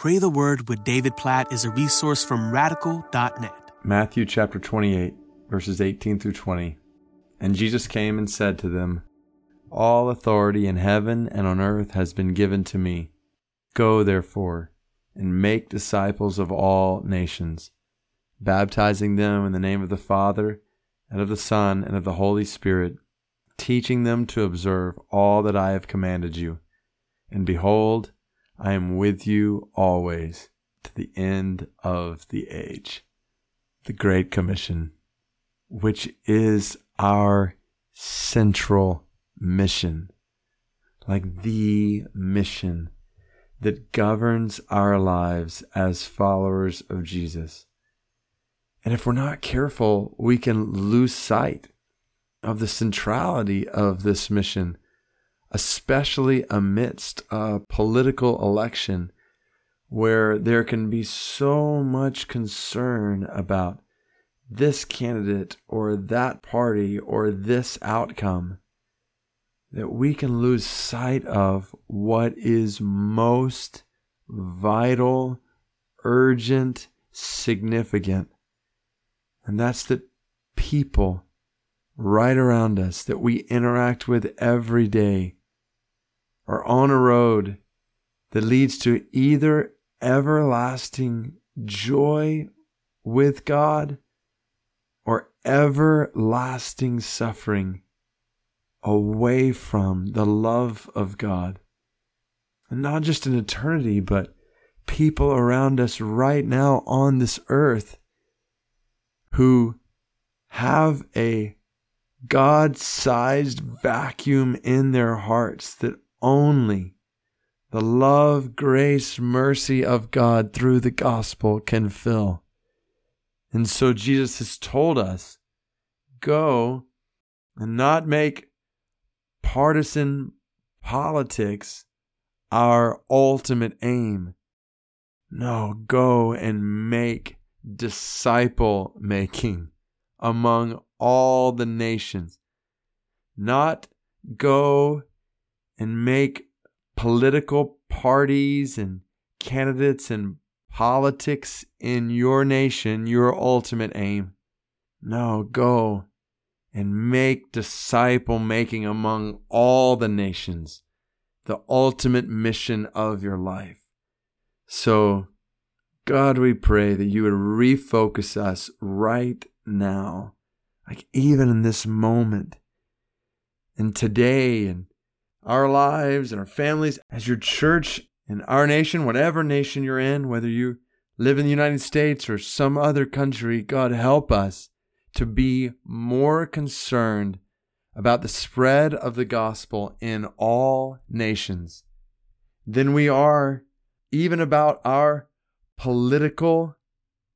Pray the Word with David Platt is a resource from radical.net. Matthew chapter 28, verses 18 through 20. And Jesus came and said to them, All authority in heaven and on earth has been given to me. Go, therefore, and make disciples of all nations, baptizing them in the name of the Father, and of the Son, and of the Holy Spirit, teaching them to observe all that I have commanded you. And behold, I am with you always to the end of the age. The Great Commission, which is our central mission, like the mission that governs our lives as followers of Jesus. And if we're not careful, we can lose sight of the centrality of this mission especially amidst a political election where there can be so much concern about this candidate or that party or this outcome that we can lose sight of what is most vital, urgent, significant. And that's that people right around us that we interact with every day are on a road that leads to either everlasting joy with God or everlasting suffering away from the love of God. And not just in eternity, but people around us right now on this earth who have a God sized vacuum in their hearts that only the love, grace, mercy of God through the gospel can fill. And so Jesus has told us go and not make partisan politics our ultimate aim. No, go and make disciple making among all the nations. Not go and make political parties and candidates and politics in your nation your ultimate aim. No, go and make disciple making among all the nations the ultimate mission of your life. So, God, we pray that you would refocus us right now, like even in this moment, and today, and our lives and our families, as your church in our nation, whatever nation you're in, whether you live in the United States or some other country, God help us to be more concerned about the spread of the gospel in all nations than we are even about our political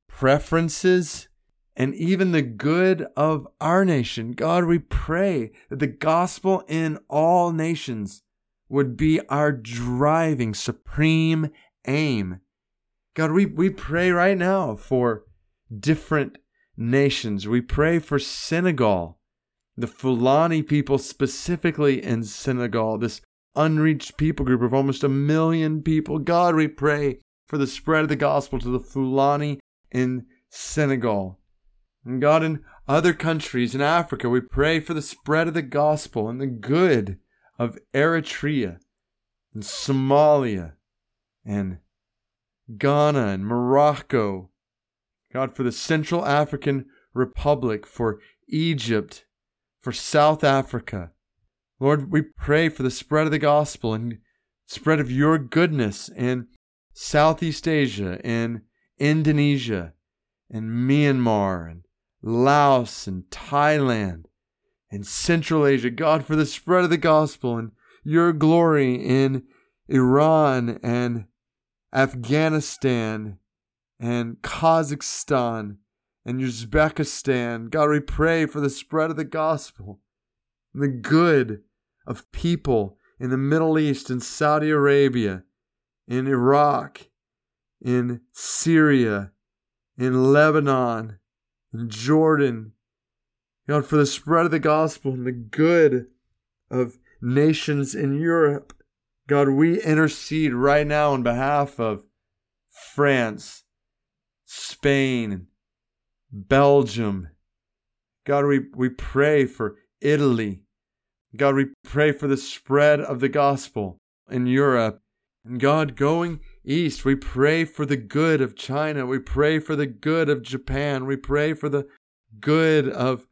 preferences and even the good of our nation. God, we pray that the gospel in all nations would be our driving supreme aim. God, we, we pray right now for different nations. We pray for Senegal, the Fulani people specifically in Senegal, this unreached people group of almost a million people. God, we pray for the spread of the gospel to the Fulani in Senegal. And God, in other countries in Africa, we pray for the spread of the gospel and the good of Eritrea and Somalia and Ghana and Morocco. God, for the Central African Republic, for Egypt, for South Africa. Lord, we pray for the spread of the gospel and spread of your goodness in Southeast Asia, in Indonesia, in Myanmar, and Laos and Thailand and Central Asia. God, for the spread of the gospel and your glory in Iran and Afghanistan and Kazakhstan and Uzbekistan. God, we pray for the spread of the gospel and the good of people in the Middle East in Saudi Arabia, in Iraq, in Syria, in Lebanon, in Jordan. God, for the spread of the gospel and the good of nations in Europe. God, we intercede right now on behalf of France, Spain, Belgium. God, we, we pray for Italy. God, we pray for the spread of the gospel in Europe. And God, going east, we pray for the good of China. We pray for the good of Japan. We pray for the good of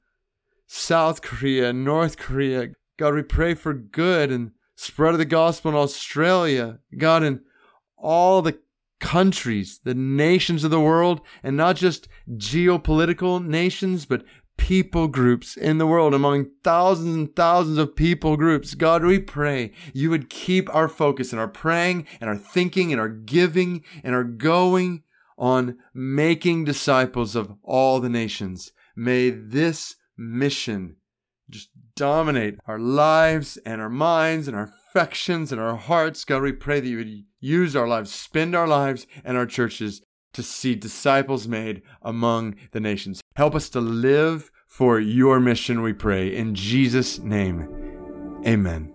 South Korea, North Korea. God, we pray for good and spread of the gospel in Australia. God, in all the countries, the nations of the world, and not just geopolitical nations, but people groups in the world, among thousands and thousands of people groups. God, we pray you would keep our focus and our praying and our thinking and our giving and our going on making disciples of all the nations. May this mission just dominate our lives and our minds and our affections and our hearts. God, we pray that you would use our lives, spend our lives and our churches to see disciples made among the nations. Help us to live for your mission, we pray. In Jesus' name, amen.